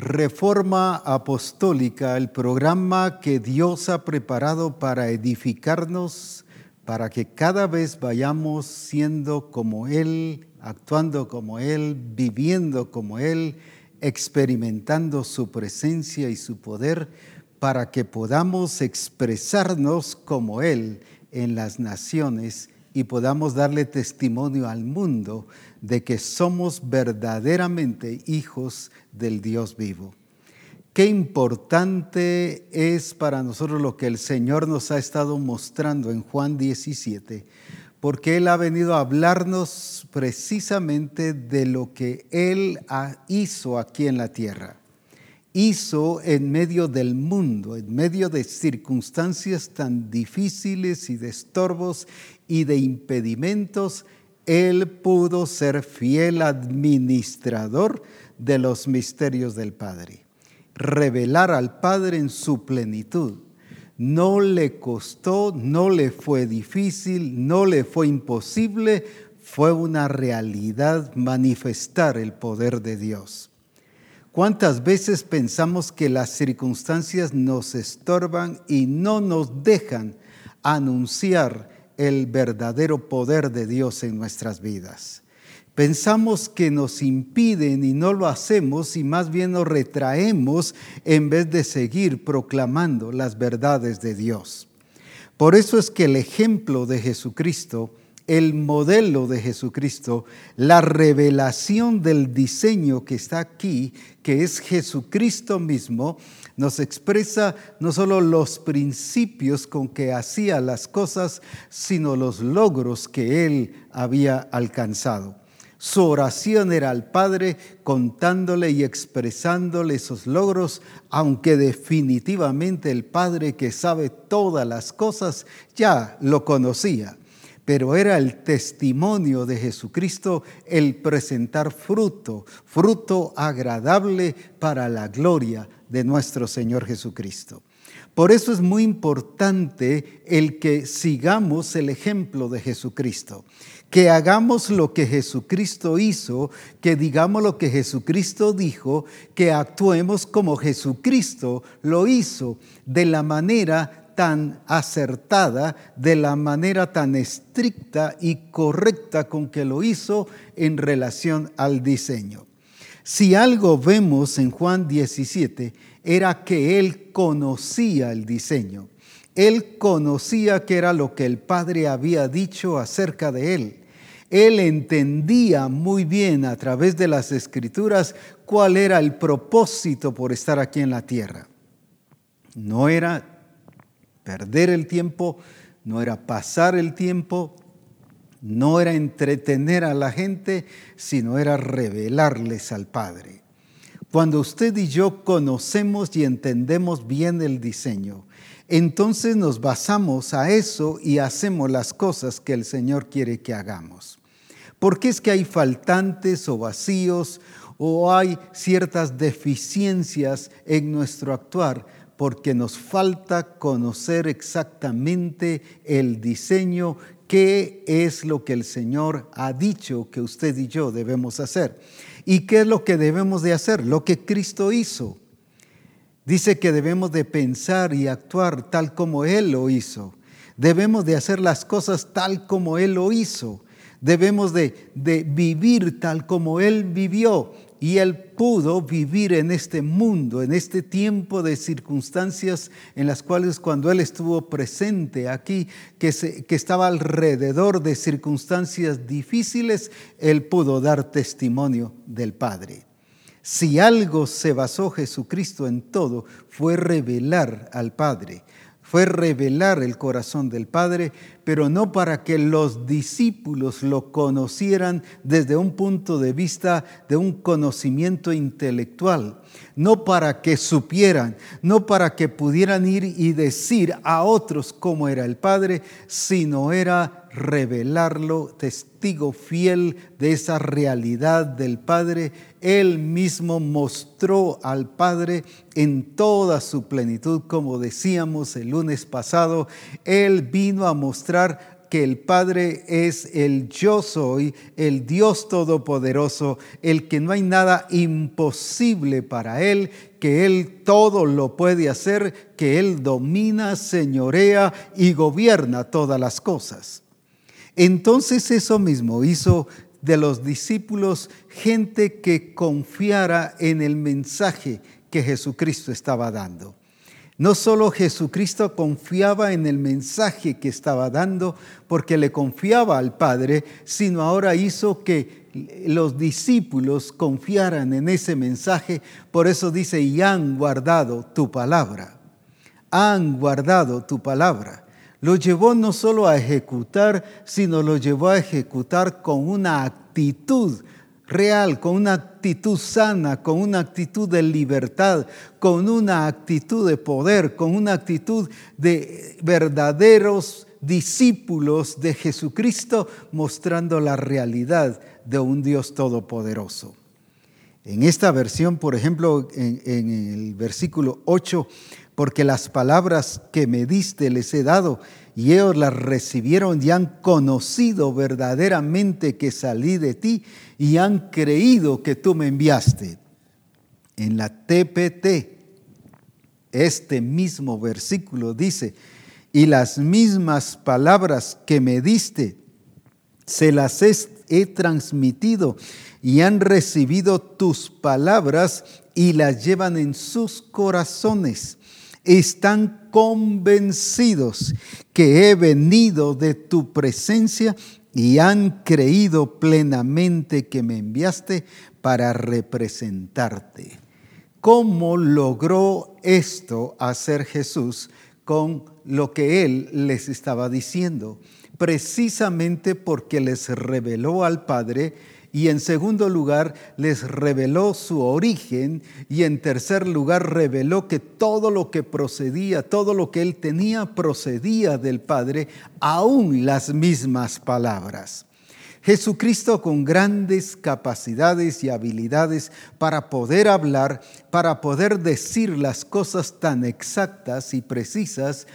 Reforma Apostólica, el programa que Dios ha preparado para edificarnos, para que cada vez vayamos siendo como Él, actuando como Él, viviendo como Él, experimentando su presencia y su poder, para que podamos expresarnos como Él en las naciones y podamos darle testimonio al mundo de que somos verdaderamente hijos del Dios vivo. Qué importante es para nosotros lo que el Señor nos ha estado mostrando en Juan 17, porque Él ha venido a hablarnos precisamente de lo que Él hizo aquí en la tierra. Hizo en medio del mundo, en medio de circunstancias tan difíciles y de estorbos y de impedimentos, Él pudo ser fiel administrador de los misterios del Padre. Revelar al Padre en su plenitud. No le costó, no le fue difícil, no le fue imposible, fue una realidad manifestar el poder de Dios. ¿Cuántas veces pensamos que las circunstancias nos estorban y no nos dejan anunciar el verdadero poder de Dios en nuestras vidas. Pensamos que nos impiden y no lo hacemos y más bien nos retraemos en vez de seguir proclamando las verdades de Dios. Por eso es que el ejemplo de Jesucristo, el modelo de Jesucristo, la revelación del diseño que está aquí, que es Jesucristo mismo, nos expresa no solo los principios con que hacía las cosas, sino los logros que él había alcanzado. Su oración era al Padre contándole y expresándole esos logros, aunque definitivamente el Padre que sabe todas las cosas ya lo conocía pero era el testimonio de Jesucristo el presentar fruto, fruto agradable para la gloria de nuestro Señor Jesucristo. Por eso es muy importante el que sigamos el ejemplo de Jesucristo, que hagamos lo que Jesucristo hizo, que digamos lo que Jesucristo dijo, que actuemos como Jesucristo lo hizo, de la manera tan acertada, de la manera tan estricta y correcta con que lo hizo en relación al diseño. Si algo vemos en Juan 17 era que él conocía el diseño. Él conocía que era lo que el Padre había dicho acerca de él. Él entendía muy bien a través de las escrituras cuál era el propósito por estar aquí en la tierra. No era perder el tiempo, no era pasar el tiempo, no era entretener a la gente, sino era revelarles al Padre. Cuando usted y yo conocemos y entendemos bien el diseño, entonces nos basamos a eso y hacemos las cosas que el Señor quiere que hagamos. ¿Por qué es que hay faltantes o vacíos o hay ciertas deficiencias en nuestro actuar? Porque nos falta conocer exactamente el diseño, qué es lo que el Señor ha dicho que usted y yo debemos hacer. ¿Y qué es lo que debemos de hacer? Lo que Cristo hizo. Dice que debemos de pensar y actuar tal como Él lo hizo. Debemos de hacer las cosas tal como Él lo hizo. Debemos de, de vivir tal como Él vivió y él pudo vivir en este mundo, en este tiempo de circunstancias en las cuales cuando él estuvo presente aquí, que, estaba alrededor de circunstancias difíciles, él pudo dar testimonio del Padre. Si algo se basó Jesucristo en todo, fue revelar al Padre fue revelar el corazón del Padre, pero no para que los discípulos lo conocieran desde un punto de vista de un conocimiento intelectual, no para que supieran, no para que pudieran ir y decir a otros cómo era el Padre, sino era revelarlo, testigo fiel de esa realidad del Padre. Él mismo mostró al Padre en toda su plenitud, como decíamos el lunes pasado. Él vino a mostrar que el Padre es el yo soy, el Dios todopoderoso, el que no hay nada imposible para Él, que Él todo lo puede hacer, que Él domina, señorea y gobierna todas las cosas. Entonces eso mismo hizo de los discípulos gente que confiara en el mensaje que Jesucristo estaba dando. No solo Jesucristo confiaba en el mensaje que estaba dando porque le confiaba al Padre, sino ahora hizo que los discípulos confiaran en ese mensaje. Por eso dice, y han guardado tu palabra. Han guardado tu palabra. Lo llevó no solo a ejecutar, sino lo llevó a ejecutar con una actitud real, con una actitud sana, con una actitud de libertad, con una actitud de poder, con una actitud de verdaderos discípulos de Jesucristo, mostrando la realidad de un Dios todopoderoso. En esta versión, por ejemplo, en, el versículo 8, porque las palabras que me diste les he dado y ellos las recibieron y han conocido verdaderamente que salí de ti y han creído que tú me enviaste. En la TPT, este mismo versículo dice, y las mismas palabras que me diste, se las he transmitido y han recibido tus palabras y las llevan en sus corazones están convencidos que he venido de tu presencia y han creído plenamente que me enviaste para representarte. ¿Cómo logró esto hacer Jesús con lo que él les estaba diciendo? Precisamente porque les reveló al Padre y en segundo lugar les reveló su origen y en tercer lugar reveló que todo lo que procedía, todo lo que él tenía procedía del Padre, aún las mismas palabras. Jesucristo con grandes capacidades y habilidades para poder hablar, para poder decir las cosas tan exactas y precisas,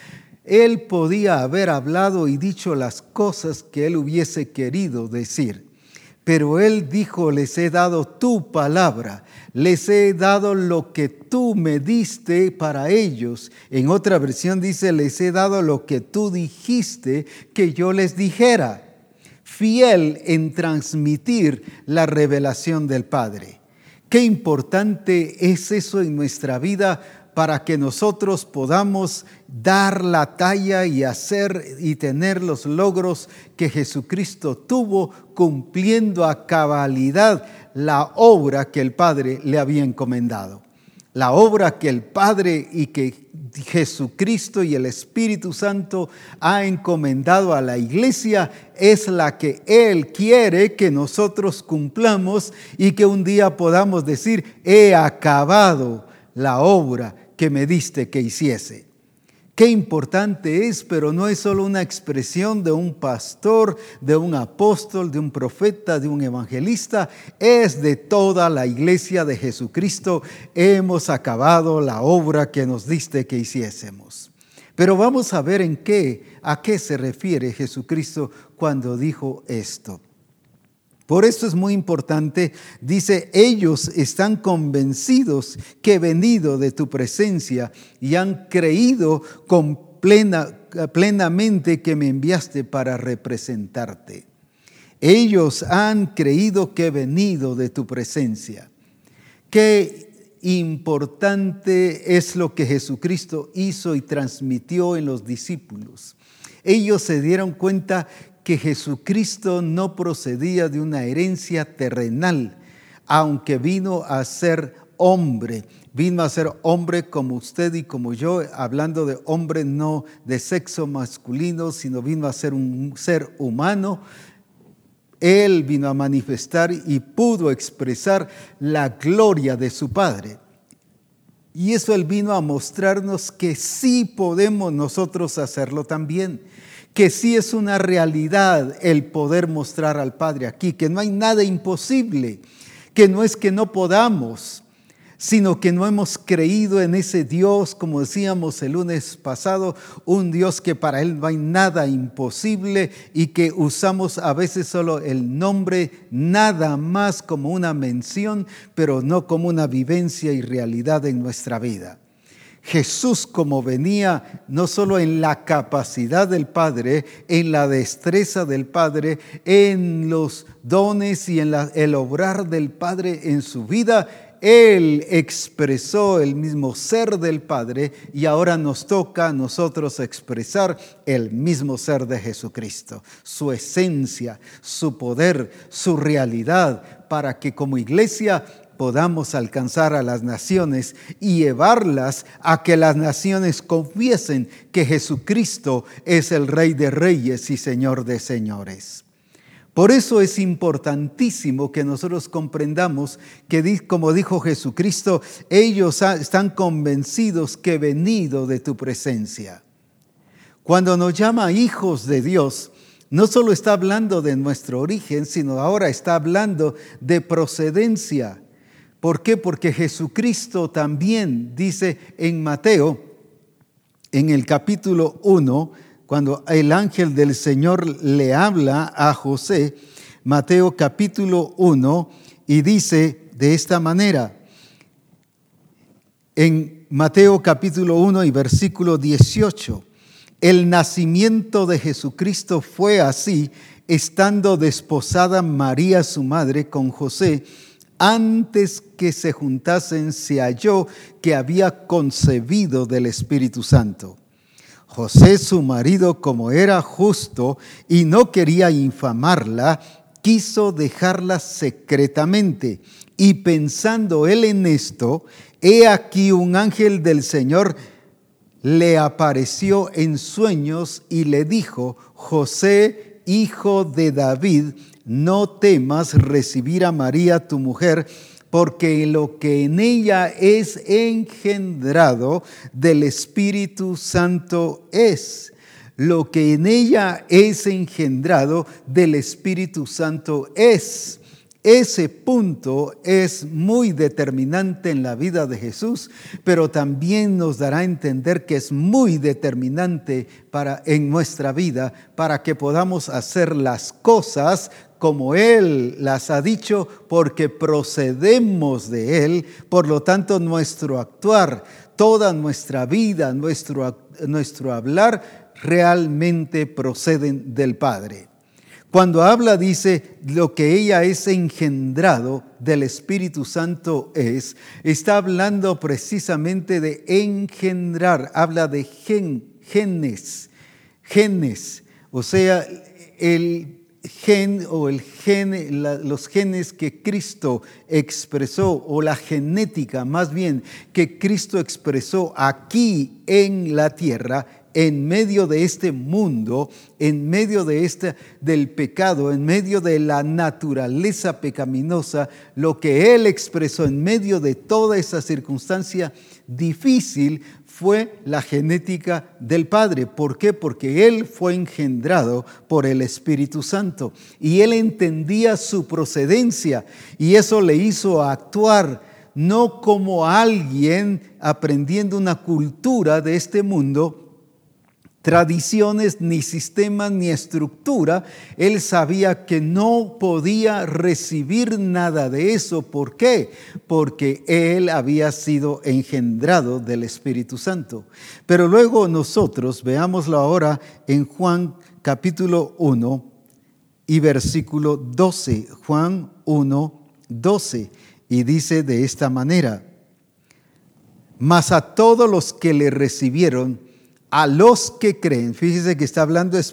él podía haber hablado y dicho las cosas que él hubiese querido decir. Pero él dijo, les he dado tu palabra, les he dado lo que tú me diste para ellos. En otra versión dice, les he dado lo que tú dijiste que yo les dijera. Fiel en transmitir la revelación del Padre. Qué importante es eso en nuestra vida para que nosotros podamos dar la talla y hacer y tener los logros que Jesucristo tuvo cumpliendo a cabalidad la obra que el Padre le había encomendado. La obra que el Padre y que Jesucristo y el Espíritu Santo ha encomendado a la iglesia es la que Él quiere que nosotros cumplamos y que un día podamos decir, he acabado la obra que me diste que hiciese. Qué importante es, pero no es solo una expresión de un pastor, de un apóstol, de un profeta, de un evangelista, es de toda la iglesia de Jesucristo. Hemos acabado la obra que nos diste que hiciésemos. Pero vamos a ver en qué, a qué se refiere Jesucristo cuando dijo esto. Por eso es muy importante, dice, ellos están convencidos que he venido de tu presencia y han creído con plena, plenamente que me enviaste para representarte. Ellos han creído que he venido de tu presencia. Qué importante es lo que Jesucristo hizo y transmitió en los discípulos. Ellos se dieron cuenta que Jesucristo no procedía de una herencia terrenal, aunque vino a ser hombre, vino a ser hombre como usted y como yo, hablando de hombre no de sexo masculino, sino vino a ser un ser humano. Él vino a manifestar y pudo expresar la gloria de su Padre. Y eso Él vino a mostrarnos que sí podemos nosotros hacerlo también que sí es una realidad el poder mostrar al Padre aquí, que no hay nada imposible, que no es que no podamos. sino que no hemos creído en ese Dios, como decíamos el lunes pasado, un Dios que para Él no hay nada imposible y que usamos a veces solo el nombre nada más como una mención, pero no como una vivencia y realidad en nuestra vida. Jesús como venía no solo en la capacidad del Padre, en la destreza del Padre, en los dones y en el obrar del Padre en su vida, Él expresó el mismo ser del Padre y ahora nos toca a nosotros expresar el mismo ser de Jesucristo, su esencia, su poder, su realidad, para que como iglesia podamos alcanzar a las naciones y llevarlas a que las naciones confiesen que Jesucristo es el Rey de Reyes y Señor de Señores. Por eso es importantísimo que nosotros comprendamos que, como dijo Jesucristo, ellos están convencidos que he venido de tu presencia. Cuando nos llama hijos de Dios, no solo está hablando de nuestro origen, sino ahora está hablando de procedencia. ¿Por qué? Porque Jesucristo también dice en Mateo, en el capítulo 1, cuando el ángel del Señor le habla a José, Mateo capítulo 1, y dice de esta manera, en Mateo capítulo 1 y versículo 18, el nacimiento de Jesucristo fue así, estando desposada María su madre con José, antes que se juntasen, se halló que había concebido del Espíritu Santo. José, su marido, como era justo y no quería infamarla, quiso dejarla secretamente. Y pensando él en esto, he aquí un ángel del Señor le apareció en sueños y le dijo, José, hijo de David, no temas recibir a María tu mujer, porque lo que en ella es engendrado del Espíritu Santo es. Lo que en ella es engendrado del Espíritu Santo es. Ese punto es muy determinante en la vida de Jesús, pero también nos dará a entender que es muy determinante para en nuestra vida para que podamos hacer las cosas como Él las ha dicho, porque procedemos de Él, por lo tanto nuestro actuar, toda nuestra vida, nuestro, nuestro hablar, realmente proceden del Padre. Cuando habla, dice, lo que ella es engendrado del Espíritu Santo es, está hablando precisamente de engendrar, habla de genes, genes, o sea, el gen o el gen, los genes que Cristo expresó, o la genética más bien que Cristo expresó aquí en la tierra, en medio de este mundo, en medio de este del pecado, en medio de la naturaleza pecaminosa, lo que él expresó en medio de toda esa circunstancia difícil fue la genética del Padre. ¿Por qué? Porque Él fue engendrado por el Espíritu Santo y Él entendía su procedencia y eso le hizo actuar no como alguien aprendiendo una cultura de este mundo, tradiciones, ni sistema, ni estructura, él sabía que no podía recibir nada de eso. ¿Por qué? Porque él había sido engendrado del Espíritu Santo. Pero luego nosotros, veámoslo ahora en Juan capítulo 1 y versículo 12. Juan 1, 12. Y dice de esta manera, mas a todos los que le recibieron, a los que creen, fíjese que está hablando eh,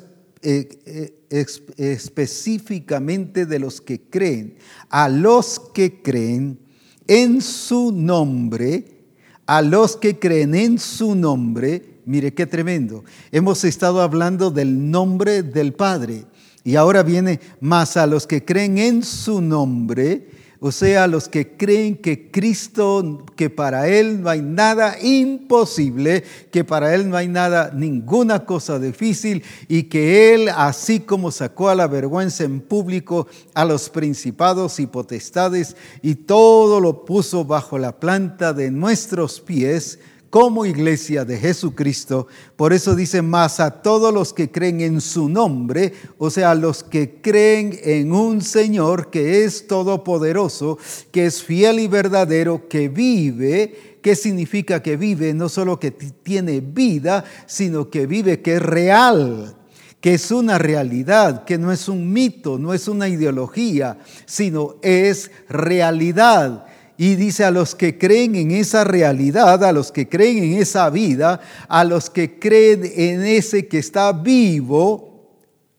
eh, específicamente de los que creen, a los que creen en su nombre, a los que creen en su nombre, mire qué tremendo, hemos estado hablando del nombre del Padre. Y ahora viene más a los que creen en su nombre, o sea, los que creen que Cristo, que para Él no hay nada imposible, que para Él no hay nada, ninguna cosa difícil, y que Él, así como sacó a la vergüenza en público a los principados y potestades, y todo lo puso bajo la planta de nuestros pies, como iglesia de Jesucristo. Por eso dice más a todos los que creen en su nombre, o sea, los que creen en un Señor que es todopoderoso, que es fiel y verdadero, que vive. ¿Qué significa que vive? No solo que tiene vida, sino que vive, que es real, que es una realidad, que no es un mito, no es una ideología, sino es realidad y dice a los que creen en esa realidad, a los que creen en esa vida, a los que creen en ese que está vivo,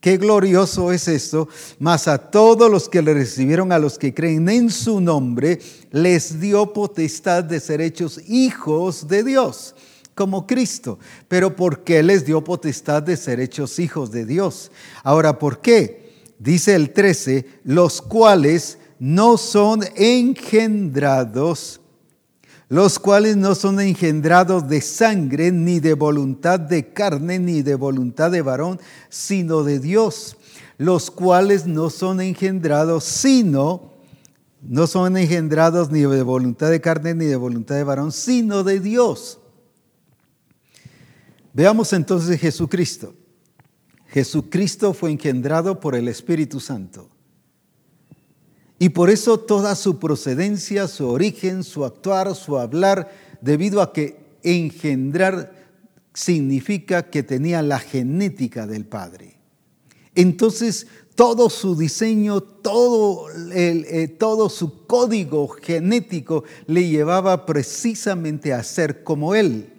Qué glorioso es esto. Mas a todos los que le recibieron, a los que creen en su nombre, les dio potestad de ser hechos hijos de Dios, como Cristo. Pero ¿por qué les dio potestad de ser hechos hijos de Dios? Ahora, ¿por qué? Dice el 13, los cuales no son engendrados, los cuales no son engendrados de sangre, ni de voluntad de carne, ni de voluntad de varón, sino de Dios, los cuales no son engendrados, sino, no son engendrados ni de voluntad de carne, ni de voluntad de varón, sino de Dios. Veamos entonces Jesucristo. Jesucristo fue engendrado por el Espíritu Santo. Y por eso toda su procedencia, su origen, su actuar, su hablar, debido a que engendrar significa que tenía la genética del Padre. Entonces, todo su diseño, todo, eh, todo su código genético le llevaba precisamente a ser como Él.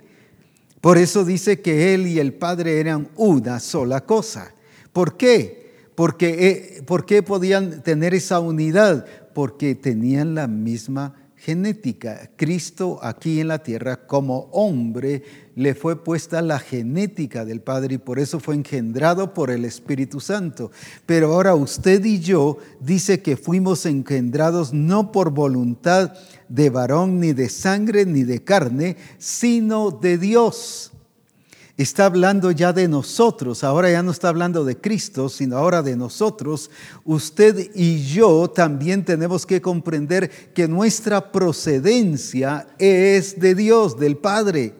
Por eso dice que Él y el Padre eran una sola cosa. ¿Por qué? Porque, eh, ¿Por qué podían tener esa unidad? Porque tenían la misma genética. Cristo aquí en la tierra como hombre le fue puesta la genética del Padre y por eso fue engendrado por el Espíritu Santo. Pero ahora usted y yo dice que fuimos engendrados no por voluntad de varón, ni de sangre, ni de carne, sino de Dios está hablando ya de nosotros, ahora ya no está hablando de Cristo, sino ahora de nosotros. Usted y yo también tenemos que comprender que nuestra procedencia es de Dios, del Padre.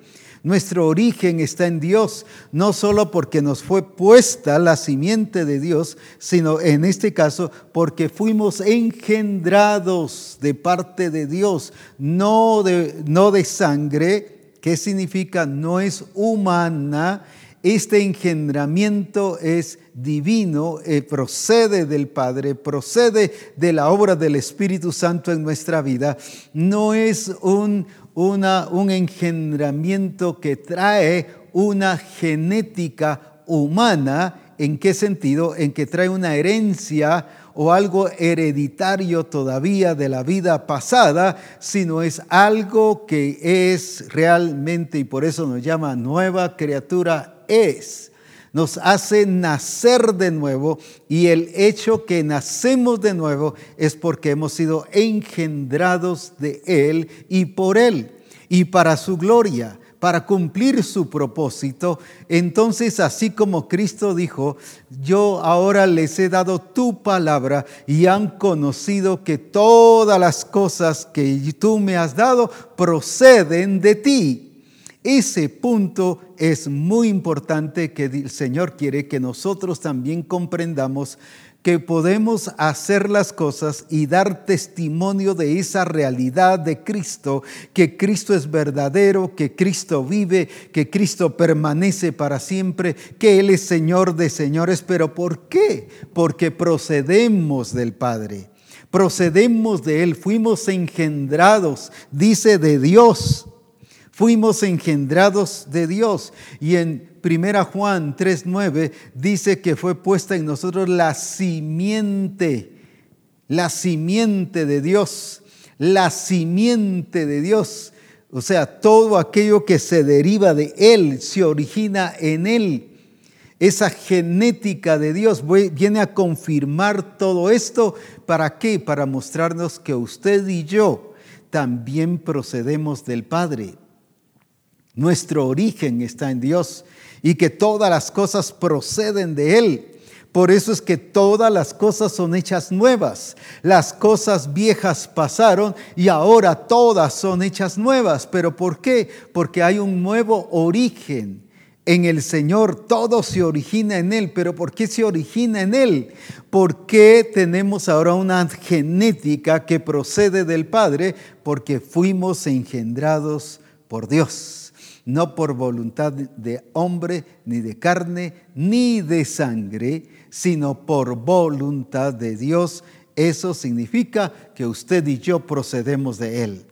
Nuestro origen está en Dios, no solo porque nos fue puesta la simiente de Dios, sino en este caso porque fuimos engendrados de parte de Dios, no de, no de sangre, ¿Qué significa? No es humana. Este engendramiento es divino, eh, procede del Padre, procede de la obra del Espíritu Santo en nuestra vida. No es un, un engendramiento que trae una genética humana. ¿En qué sentido? En que trae una herencia o algo hereditario todavía de la vida pasada, sino es algo que es realmente, y por eso nos llama nueva criatura, es. Nos hace nacer de nuevo y el hecho que nacemos de nuevo es porque hemos sido engendrados de Él y por Él y para su gloria para cumplir su propósito. Entonces, así como Cristo dijo, yo ahora les he dado tu palabra y han conocido que todas las cosas que tú me has dado proceden de ti. Ese punto es muy importante que el Señor quiere que nosotros también comprendamos que podemos hacer las cosas y dar testimonio de esa realidad de Cristo, que Cristo es verdadero, que Cristo vive, que Cristo permanece para siempre, que Él es Señor de señores. Pero ¿por qué? Porque procedemos del Padre, procedemos de Él, fuimos engendrados, dice de Dios. Fuimos engendrados de Dios. Y en Primera Juan 3:9 dice que fue puesta en nosotros la simiente, la simiente de Dios, la simiente de Dios. O sea, todo aquello que se deriva de Él, se origina en Él. esa genética de Dios viene a confirmar todo esto. ¿Para qué? Para mostrarnos que usted y yo también procedemos del Padre. Nuestro origen está en Dios y que todas las cosas proceden de Él. Por eso es que todas las cosas son hechas nuevas. Las cosas viejas pasaron y ahora todas son hechas nuevas. ¿Pero por qué? Porque hay un nuevo origen en el Señor. Todo se origina en Él. ¿Pero por qué se origina en Él? Porque tenemos ahora una genética que procede del Padre? Porque fuimos engendrados por Dios no por voluntad de hombre, ni de carne, ni de sangre, sino por voluntad de Dios. Eso significa que usted y yo procedemos de Él.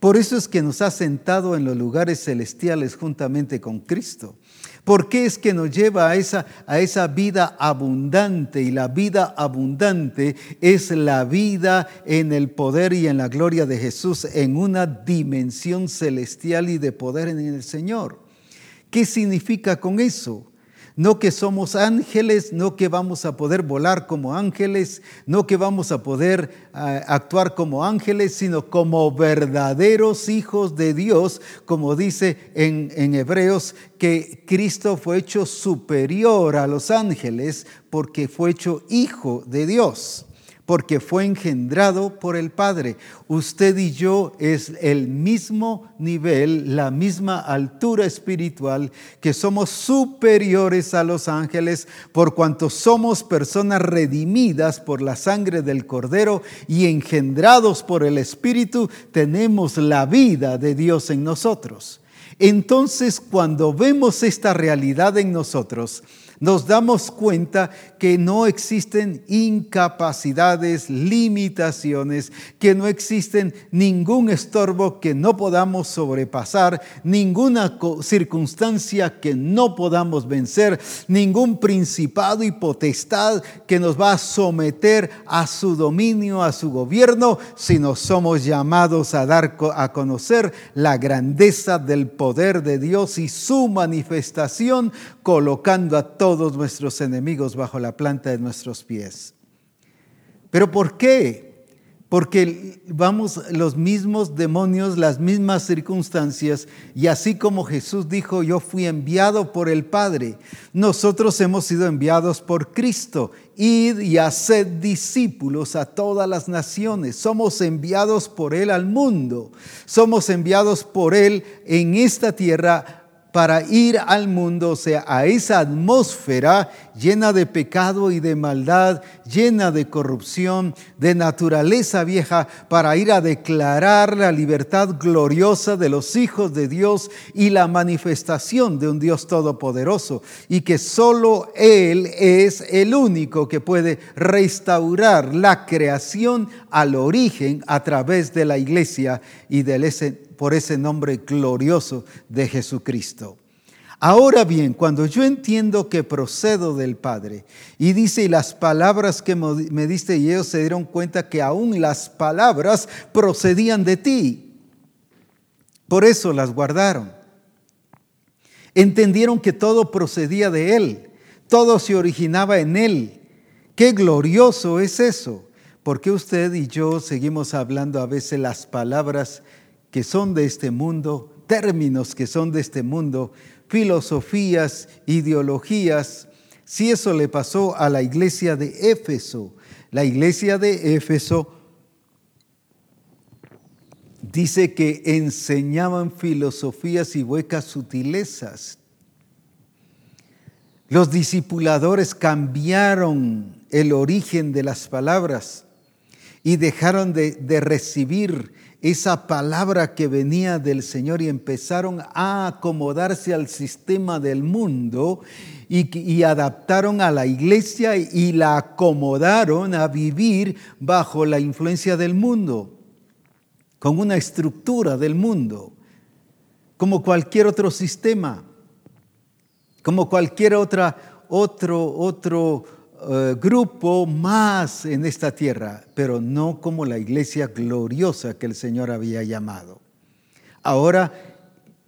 Por eso es que nos ha sentado en los lugares celestiales juntamente con Cristo. ¿Por qué es que nos lleva a esa, a esa vida abundante? Y la vida abundante es la vida en el poder y en la gloria de Jesús, en una dimensión celestial y de poder en el Señor. ¿Qué significa con eso? No que somos ángeles, no que vamos a poder volar como ángeles, no que vamos a poder ah, actuar como ángeles, sino como verdaderos hijos de Dios, como dice en, en Hebreos, que Cristo fue hecho superior a los ángeles porque fue hecho hijo de Dios porque fue engendrado por el Padre. Usted y yo es el mismo nivel, la misma altura espiritual, que somos superiores a los ángeles por cuanto somos personas redimidas por la sangre del Cordero y engendrados por el Espíritu, tenemos la vida de Dios en nosotros. Entonces, cuando vemos esta realidad en nosotros, nos damos cuenta que no existen incapacidades, limitaciones, que no existen ningún estorbo que no podamos sobrepasar, ninguna circunstancia que no podamos vencer, ningún principado y potestad que nos va a someter a su dominio, a su gobierno, sino somos llamados a dar a conocer la grandeza del poder de Dios y su manifestación colocando a todos nuestros enemigos bajo la planta de nuestros pies. ¿Pero por qué? Porque vamos los mismos demonios, las mismas circunstancias, y así como Jesús dijo, yo fui enviado por el Padre, nosotros hemos sido enviados por Cristo. Id y haced discípulos a todas las naciones. Somos enviados por Él al mundo. Somos enviados por Él en esta tierra para ir al mundo, o sea, a esa atmósfera llena de pecado y de maldad, llena de corrupción, de naturaleza vieja, para ir a declarar la libertad gloriosa de los hijos de Dios y la manifestación de un Dios todopoderoso, y que solo Él es el único que puede restaurar la creación al origen a través de la iglesia y del ese por ese nombre glorioso de Jesucristo. Ahora bien, cuando yo entiendo que procedo del Padre, y dice, y las palabras que me diste, y ellos se dieron cuenta que aún las palabras procedían de ti, por eso las guardaron. Entendieron que todo procedía de Él, todo se originaba en Él. Qué glorioso es eso. porque usted y yo seguimos hablando a veces las palabras que son de este mundo, términos que son de este mundo, filosofías, ideologías. Si eso le pasó a la iglesia de Éfeso, la iglesia de Éfeso dice que enseñaban filosofías y huecas sutilezas. Los discipuladores cambiaron el origen de las palabras y dejaron de, de recibir esa palabra que venía del Señor y empezaron a acomodarse al sistema del mundo y, adaptaron a la iglesia y la acomodaron a vivir bajo la influencia del mundo, con una estructura del mundo, como cualquier otro sistema, como cualquier otra, otro, otro eh, grupo más en esta tierra, pero no como la iglesia gloriosa que el Señor había llamado. Ahora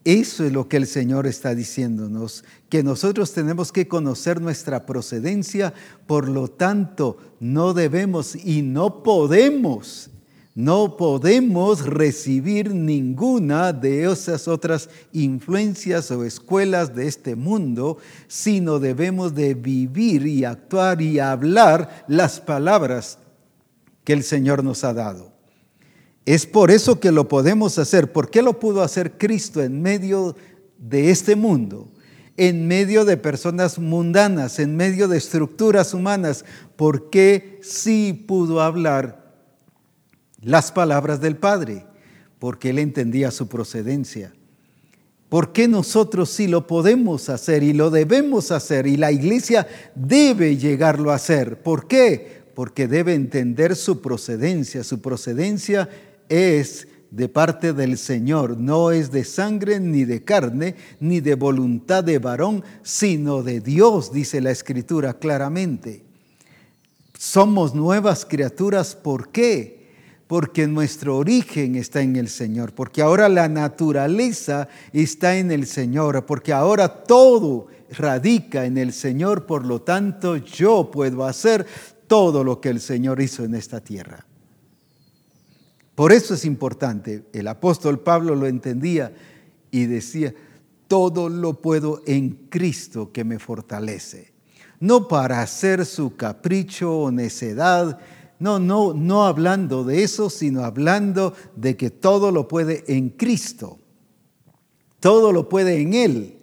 Eso es lo que el Señor está diciéndonos, que nosotros tenemos que conocer nuestra procedencia, por lo tanto no debemos y no podemos, no podemos recibir ninguna de esas otras influencias o escuelas de este mundo, sino debemos de vivir y actuar y hablar las palabras que el Señor nos ha dado. Es por eso que lo podemos hacer. ¿Por qué lo pudo hacer Cristo en medio de este mundo? En medio de personas mundanas, en medio de estructuras humanas. ¿Por qué sí pudo hablar las palabras del Padre? Porque Él entendía su procedencia. ¿Por qué nosotros sí lo podemos hacer y lo debemos hacer y la iglesia debe llegarlo a hacer? ¿Por qué? Porque debe entender su procedencia. Su procedencia es de parte del Señor, no es de sangre ni de carne, ni de voluntad de varón, sino de Dios, dice la Escritura claramente. Somos nuevas criaturas, ¿por qué? Porque nuestro origen está en el Señor, porque ahora la naturaleza está en el Señor, porque ahora todo radica en el Señor, por lo tanto yo puedo hacer todo lo que el Señor hizo en esta tierra. Por eso es importante. El apóstol Pablo lo entendía y decía, todo lo puedo en Cristo que me fortalece. No para hacer su capricho o necedad, no, no, no hablando de eso, sino hablando de que todo lo puede en Cristo. Todo lo puede en Él.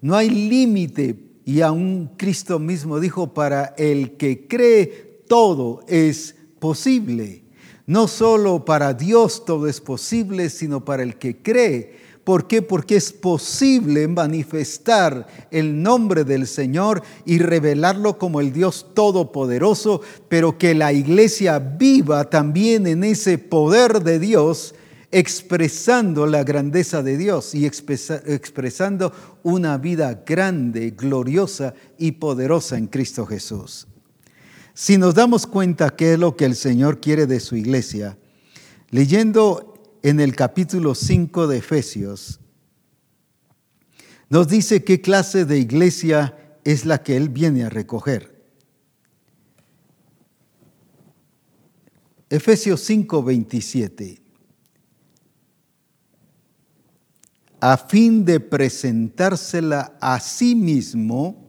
No hay límite. Y aún Cristo mismo dijo, para el que cree, todo es posible. No solo para Dios todo es posible, sino para el que cree. ¿Por qué? Porque es posible manifestar el nombre del Señor y revelarlo como el Dios Todopoderoso, pero que la iglesia viva también en ese poder de Dios, expresando la grandeza de Dios y expresando una vida grande, gloriosa y poderosa en Cristo Jesús. Si nos damos cuenta qué es lo que el Señor quiere de su iglesia, leyendo en el capítulo 5 de Efesios, nos dice qué clase de iglesia es la que Él viene a recoger. Efesios 5, 27. A fin de presentársela a sí mismo,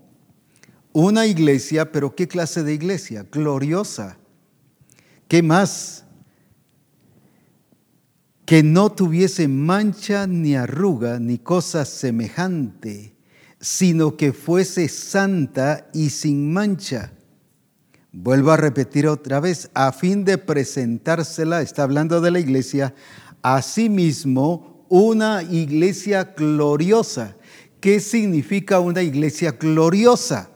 una iglesia, pero ¿qué clase de iglesia? Gloriosa. ¿Qué más? Que no tuviese mancha ni arruga ni cosa semejante, sino que fuese santa y sin mancha. Vuelvo a repetir otra vez, a fin de presentársela, está hablando de la iglesia, a sí mismo una iglesia gloriosa. ¿Qué significa una iglesia gloriosa?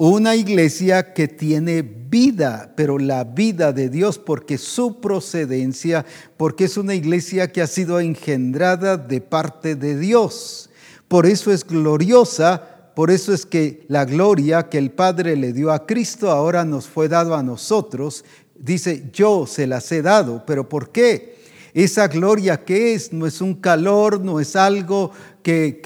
Una iglesia que tiene vida, pero la vida de Dios, porque su procedencia, porque es una iglesia que ha sido engendrada de parte de Dios. Por eso es gloriosa, por eso es que la gloria que el Padre le dio a Cristo ahora nos fue dado a nosotros. Dice, yo se las he dado, pero ¿por qué? Esa gloria que es, no es un calor, no es algo que,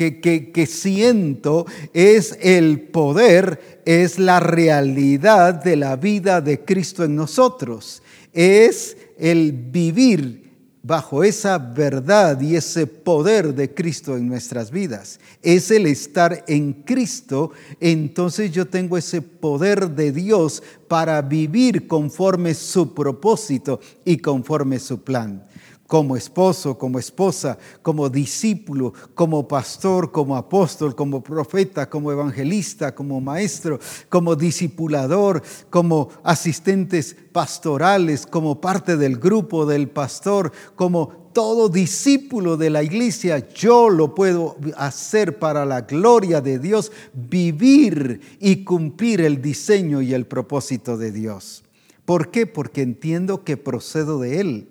que, siento, es el poder, es la realidad de la vida de Cristo en nosotros. Es el vivir bajo esa verdad y ese poder de Cristo en nuestras vidas. Es el estar en Cristo, entonces yo tengo ese poder de Dios para vivir conforme su propósito y conforme su plan como esposo, como esposa, como discípulo, como pastor, como apóstol, como profeta, como evangelista, como maestro, como discipulador, como asistentes pastorales, como parte del grupo del pastor, como todo discípulo de la iglesia, yo lo puedo hacer para la gloria de Dios, vivir y cumplir el diseño y el propósito de Dios. ¿Por qué? Porque entiendo que procedo de Él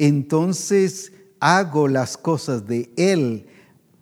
entonces hago las cosas de Él.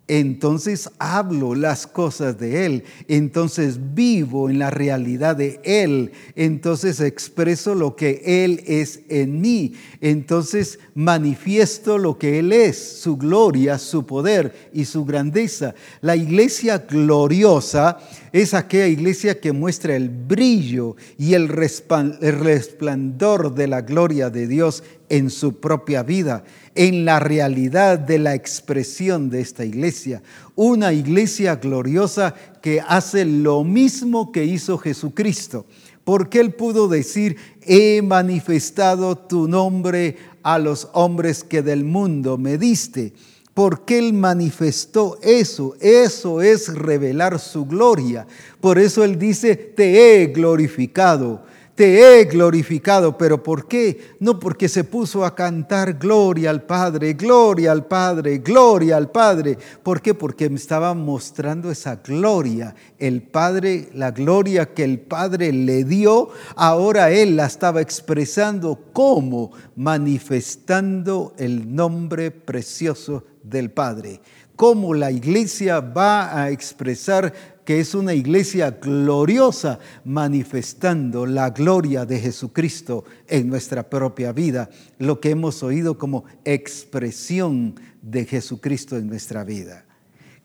Entonces hablo las cosas de Él, entonces vivo en la realidad de Él, entonces expreso lo que Él es en mí, entonces manifiesto lo que Él es, su gloria, su poder y su grandeza. La iglesia gloriosa es aquella iglesia que muestra el brillo y el resplandor de la gloria de Dios en su propia vida, en la realidad de la expresión de esta iglesia. Una iglesia gloriosa que hace lo mismo que hizo Jesucristo. Porque Él pudo decir, he manifestado tu nombre a los hombres que del mundo me diste porque Él manifestó eso. Eso es revelar su gloria. Por eso Él dice, te he glorificado, te he glorificado. ¿Pero por qué? No porque se puso a cantar gloria al Padre, gloria al Padre, gloria al Padre. ¿Por qué? Porque me estaba mostrando esa gloria. El Padre, la gloria que el Padre le dio, ahora Él la estaba expresando como manifestando el nombre precioso del Padre. Cómo la iglesia va a expresar que es una iglesia gloriosa, manifestando la gloria de Jesucristo en nuestra propia vida, lo que hemos oído como expresión de Jesucristo en nuestra vida.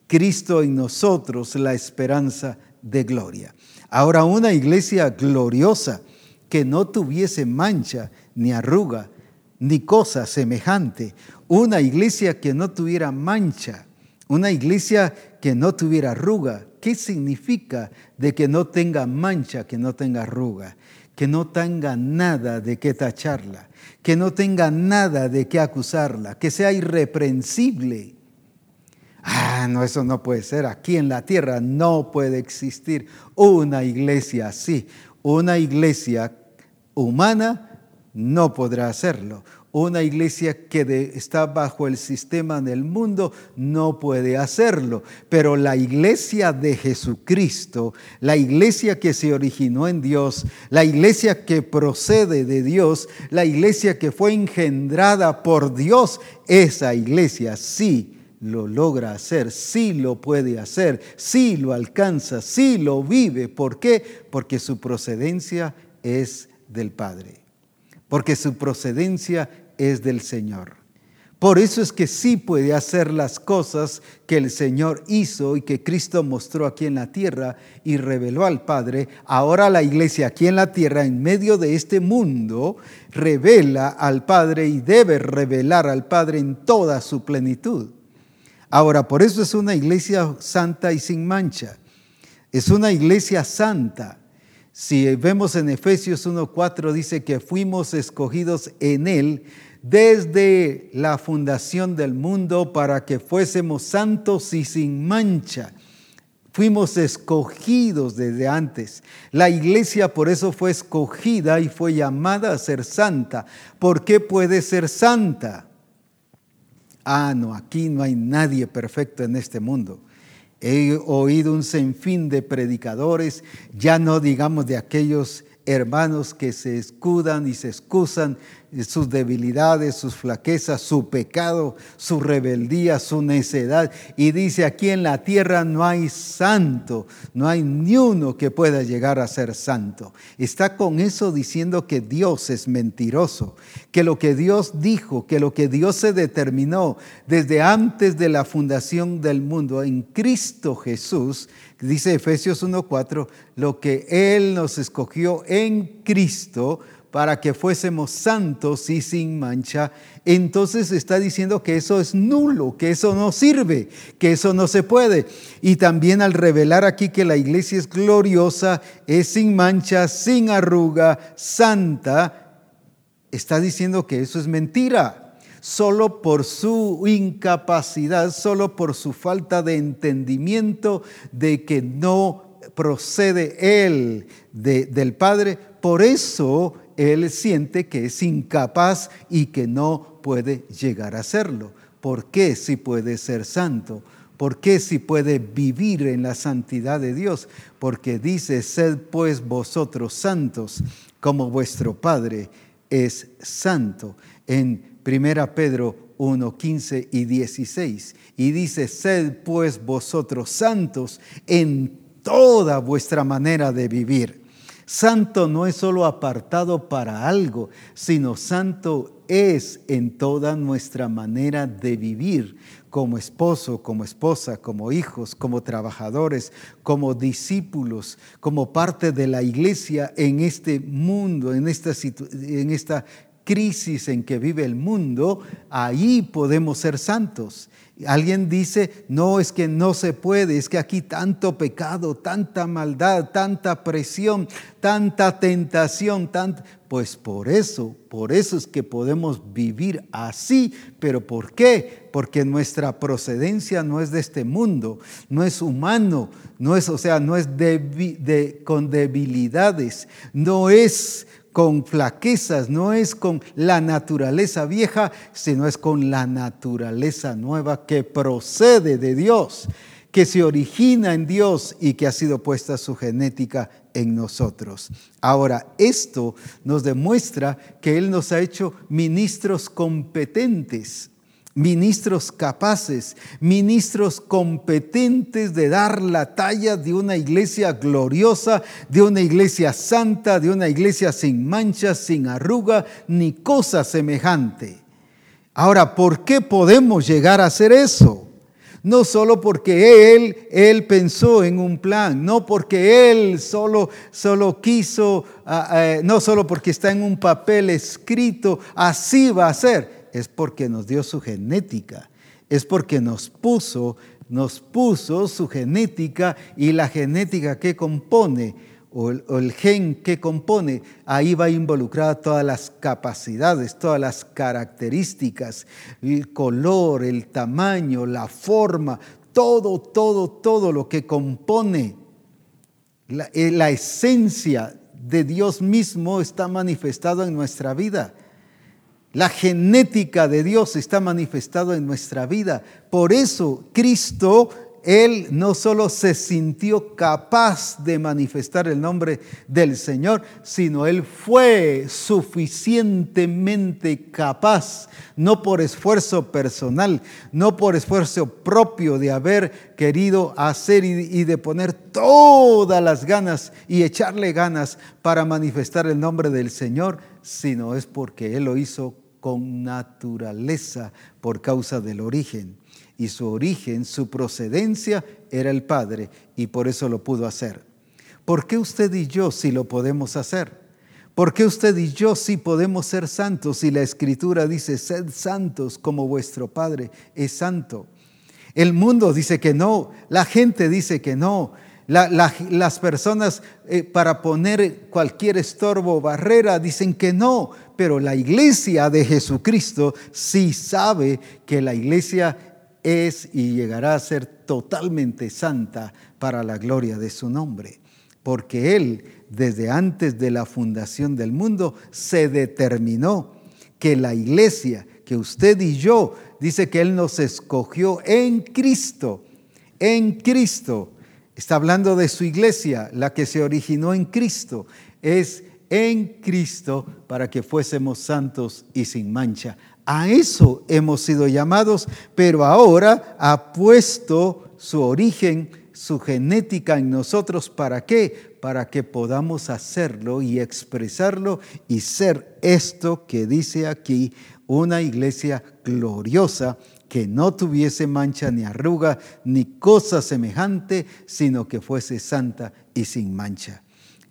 Cristo en nosotros, la esperanza de gloria. Ahora una iglesia gloriosa que no tuviese mancha ni arruga, ni cosa semejante, una iglesia que no tuviera mancha, una iglesia que no tuviera arruga. ¿Qué significa de que no tenga mancha, que no tenga arruga? Que no tenga nada de qué tacharla, que no tenga nada de qué acusarla, que sea irreprensible. Ah, no, eso no puede ser. Aquí en la tierra no puede existir una iglesia así. Una iglesia humana no podrá hacerlo. Una iglesia que está bajo el sistema del mundo no puede hacerlo, pero la iglesia de Jesucristo, la iglesia que se originó en Dios, la iglesia que procede de Dios, la iglesia que fue engendrada por Dios, esa iglesia sí lo logra hacer, sí lo puede hacer, sí lo alcanza, sí lo vive. ¿Por qué? Porque su procedencia es del Padre porque su procedencia es del Señor. Por eso es que sí puede hacer las cosas que el Señor hizo y que Cristo mostró aquí en la tierra y reveló al Padre. Ahora la iglesia aquí en la tierra, en medio de este mundo, revela al Padre y debe revelar al Padre en toda su plenitud. Ahora, por eso es una iglesia santa y sin mancha. Es una iglesia santa. Si vemos en Efesios 1.4 dice que fuimos escogidos en Él desde la fundación del mundo para que fuésemos santos y sin mancha. Fuimos escogidos desde antes. La iglesia por eso fue escogida y fue llamada a ser santa. ¿Por qué puede ser santa? Ah, no, aquí no hay nadie perfecto en este mundo. He oído un sinfín de predicadores, ya no digamos de aquellos hermanos que se escudan y se excusan sus debilidades, sus flaquezas, su pecado, su rebeldía, su necedad. Y dice, aquí en la tierra no hay santo, no hay ni uno que pueda llegar a ser santo. Está con eso diciendo que Dios es mentiroso, que lo que Dios dijo, que lo que Dios se determinó desde antes de la fundación del mundo en Cristo Jesús, dice Efesios 1.4, lo que Él nos escogió en Cristo para que fuésemos santos y sin mancha, entonces está diciendo que eso es nulo, que eso no sirve, que eso no se puede. Y también al revelar aquí que la iglesia es gloriosa, es sin mancha, sin arruga, santa, está diciendo que eso es mentira solo por su incapacidad, solo por su falta de entendimiento de que no procede Él del Padre. Por eso él siente que es incapaz y que no puede llegar a serlo. ¿Por qué si puede ser santo? ¿Por qué si puede vivir en la santidad de Dios? Porque dice, sed pues vosotros santos, como vuestro Padre es santo. En 1 Pedro 1, 15 y 16. Y dice, sed pues vosotros santos en toda vuestra manera de vivir. Santo no es solo apartado para algo, sino santo es en toda nuestra manera de vivir, como esposo, como esposa, como hijos, como trabajadores, como discípulos, como parte de la iglesia en este mundo, en esta, en esta crisis en que vive el mundo, ahí podemos ser santos. Alguien dice, no, es que no se puede, es que aquí tanto pecado, tanta maldad, tanta presión, tanta tentación, pues por eso, por eso es que podemos vivir así, pero ¿por qué? Porque nuestra procedencia no es de este mundo, no es humano, no es, o sea, no es de, con debilidades, no es con flaquezas, no es con la naturaleza vieja, sino es con la naturaleza nueva que procede de Dios, que se origina en Dios y que ha sido puesta su genética en nosotros. Ahora, esto nos demuestra que Él nos ha hecho ministros competentes ministros capaces, ministros competentes de dar la talla de una iglesia gloriosa, de una iglesia santa, de una iglesia sin manchas, sin arruga, ni cosa semejante. Ahora, ¿por qué podemos llegar a hacer eso? No solo porque él, él pensó en un plan, no porque él solo, solo quiso, ah, eh, no solo porque está en un papel escrito, así va a ser es porque nos dio su genética, es porque nos puso, nos puso su genética y la genética que compone, o el, gen que compone, ahí va involucrada todas las capacidades, todas las características, el color, el tamaño, la forma, todo, todo, todo lo que compone la, eh, la esencia de Dios mismo está manifestado en nuestra vida. La genética de Dios está manifestado en nuestra vida. Por eso Cristo, Él no solo se sintió capaz de manifestar el nombre del Señor, sino Él fue suficientemente capaz, no por esfuerzo personal, no por esfuerzo propio de haber querido hacer y, de poner todas las ganas y echarle ganas para manifestar el nombre del Señor, sino es porque Él lo hizo con naturaleza por causa del origen. Y su origen, su procedencia era el Padre y por eso lo pudo hacer. ¿Por qué usted y yo sí lo podemos hacer? ¿Por qué usted y yo sí podemos ser santos? Y la Escritura dice, sed santos como vuestro Padre es santo. El mundo dice que no, la gente dice que no, las personas eh, para poner cualquier estorbo o barrera dicen que no, pero la iglesia de Jesucristo sí sabe que la iglesia es y llegará a ser totalmente santa para la gloria de su nombre, porque Él desde antes de la fundación del mundo se determinó que la iglesia, que usted y yo, dice que Él nos escogió en Cristo, en Cristo Está hablando de su iglesia, la que se originó en Cristo. Es en Cristo para que fuésemos santos y sin mancha. A eso hemos sido llamados, pero ahora ha puesto su origen, su genética en nosotros. ¿Para qué? Para que podamos hacerlo y expresarlo y ser esto que dice aquí, una iglesia gloriosa que no tuviese mancha ni arruga ni cosa semejante, sino que fuese santa y sin mancha.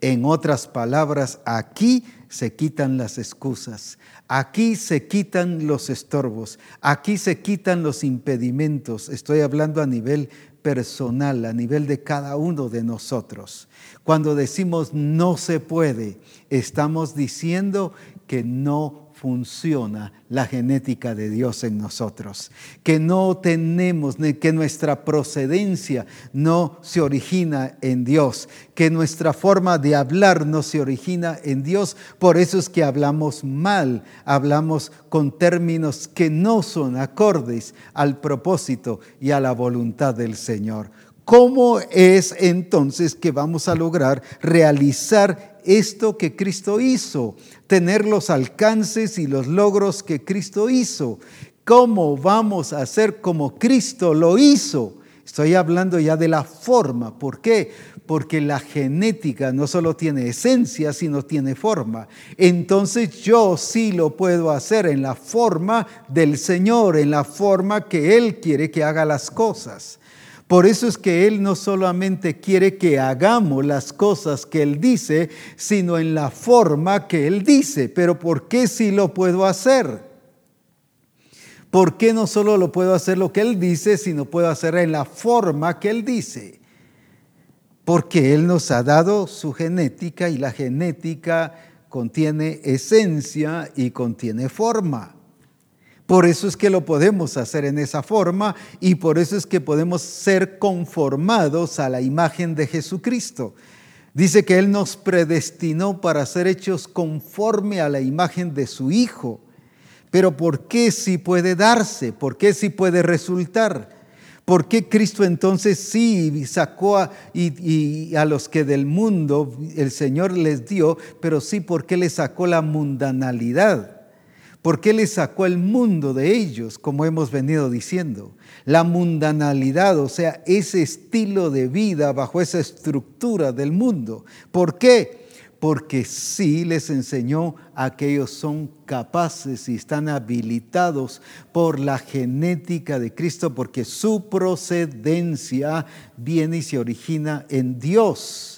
En otras palabras, aquí se quitan las excusas, aquí se quitan los estorbos, aquí se quitan los impedimentos. Estoy hablando a nivel personal, a nivel de cada uno de nosotros. Cuando decimos no se puede, estamos diciendo que no funciona la genética de Dios en nosotros, que no tenemos, que nuestra procedencia no se origina en Dios, que nuestra forma de hablar no se origina en Dios, por eso es que hablamos mal, hablamos con términos que no son acordes al propósito y a la voluntad del Señor. ¿Cómo es entonces que vamos a lograr realizar esto que Cristo hizo? Tener los alcances y los logros que Cristo hizo. ¿Cómo vamos a ser como Cristo lo hizo? Estoy hablando ya de la forma. ¿Por qué? Porque la genética no solo tiene esencia, sino tiene forma. Entonces yo sí lo puedo hacer en la forma del Señor, en la forma que Él quiere que haga las cosas. Por eso es que Él no solamente quiere que hagamos las cosas que Él dice, sino en la forma que Él dice. Pero ¿por qué sí lo puedo hacer? ¿Por qué no solo lo puedo hacer lo que Él dice, sino puedo hacer en la forma que Él dice? Porque Él nos ha dado su genética y la genética contiene esencia y contiene forma. Por eso es que lo podemos hacer en esa forma y por eso es que podemos ser conformados a la imagen de Jesucristo. Dice que Él nos predestinó para ser hechos conforme a la imagen de su Hijo. Pero ¿por qué sí puede darse? ¿Por qué sí puede resultar? ¿Por qué Cristo entonces sí sacó a, y, a los que del mundo el Señor les dio, pero sí por qué le sacó la mundanalidad? ¿Por qué le sacó el mundo de ellos, como hemos venido diciendo? La mundanalidad, o sea, ese estilo de vida bajo esa estructura del mundo. ¿Por qué? porque sí les enseñó a que ellos son capaces y están habilitados por la genética de Cristo, porque su procedencia viene y se origina en Dios.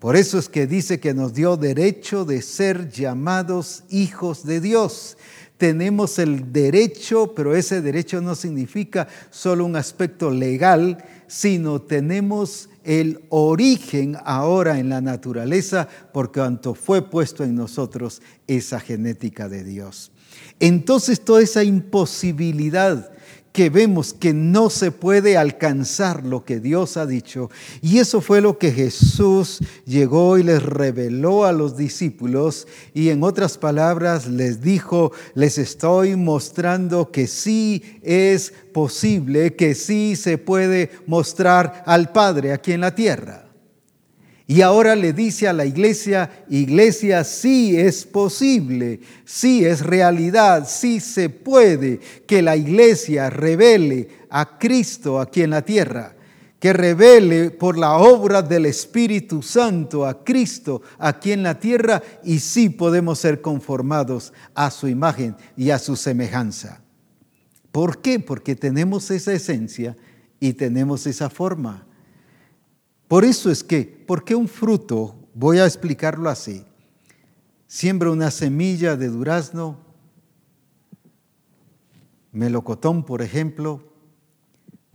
Por eso es que dice que nos dio derecho de ser llamados hijos de Dios. Tenemos el derecho, pero ese derecho no significa solo un aspecto legal, sino tenemos el origen ahora en la naturaleza, por cuanto fue puesto en nosotros esa genética de Dios. Entonces toda esa imposibilidad que vemos que no se puede alcanzar lo que Dios ha dicho. Y eso fue lo que Jesús llegó y les reveló a los discípulos. Y en otras palabras les dijo, les estoy mostrando que sí es posible, que sí se puede mostrar al Padre aquí en la tierra. Y ahora le dice a la iglesia, iglesia, sí es posible, sí es realidad, sí se puede que la iglesia revele a Cristo aquí en la tierra, que revele por la obra del Espíritu Santo a Cristo aquí en la tierra y sí podemos ser conformados a su imagen y a su semejanza. ¿Por qué? Porque tenemos esa esencia y tenemos esa forma. Por eso es que, ¿por qué un fruto? Voy a explicarlo así. Siembra una semilla de durazno, melocotón, por ejemplo,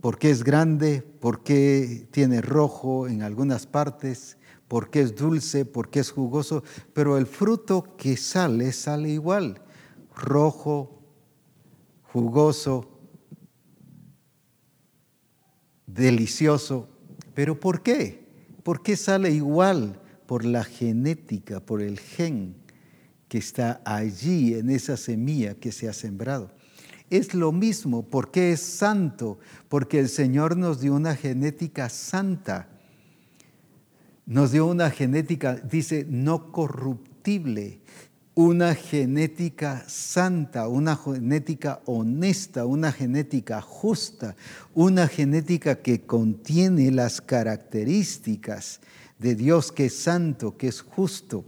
¿por qué es grande? ¿Por qué tiene rojo en algunas partes? ¿Por qué es dulce? ¿Por qué es jugoso? Pero el fruto que sale, sale igual, rojo, jugoso, delicioso. ¿Pero por qué? ¿Por qué sale igual? Por la genética, por el gen que está allí en esa semilla que se ha sembrado. Es lo mismo, ¿por qué es santo? Porque el Señor nos dio una genética santa. Nos dio una genética, dice, no corruptible una genética santa, una genética honesta, una genética justa, una genética que contiene las características de Dios que es santo, que es justo,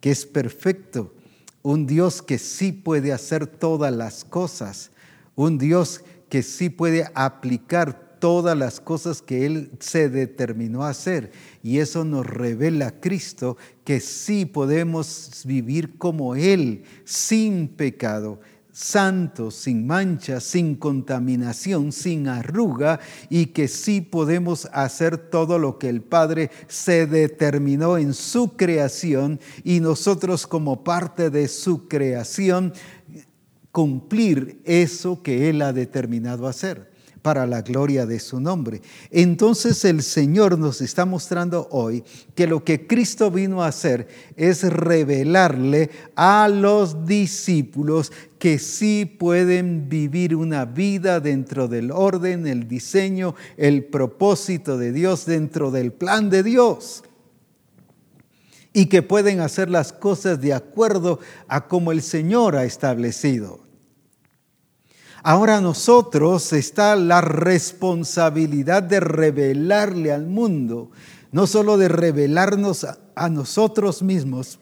que es perfecto, un Dios que sí puede hacer todas las cosas, un Dios que sí puede aplicar todas las cosas que Él se determinó a hacer. Y eso nos revela Cristo que sí podemos vivir como Él, sin pecado, santo, sin mancha, sin contaminación, sin arruga, y que sí podemos hacer todo lo que el Padre se determinó en su creación y nosotros como parte de su creación cumplir eso que Él ha determinado hacer para la gloria de su nombre. Entonces el Señor nos está mostrando hoy que lo que Cristo vino a hacer es revelarle a los discípulos que sí pueden vivir una vida dentro del orden, el diseño, el propósito de Dios, dentro del plan de Dios. Y que pueden hacer las cosas de acuerdo a como el Señor ha establecido. Ahora nosotros está la responsabilidad de revelarle al mundo, no solo de revelarnos a, nosotros mismos,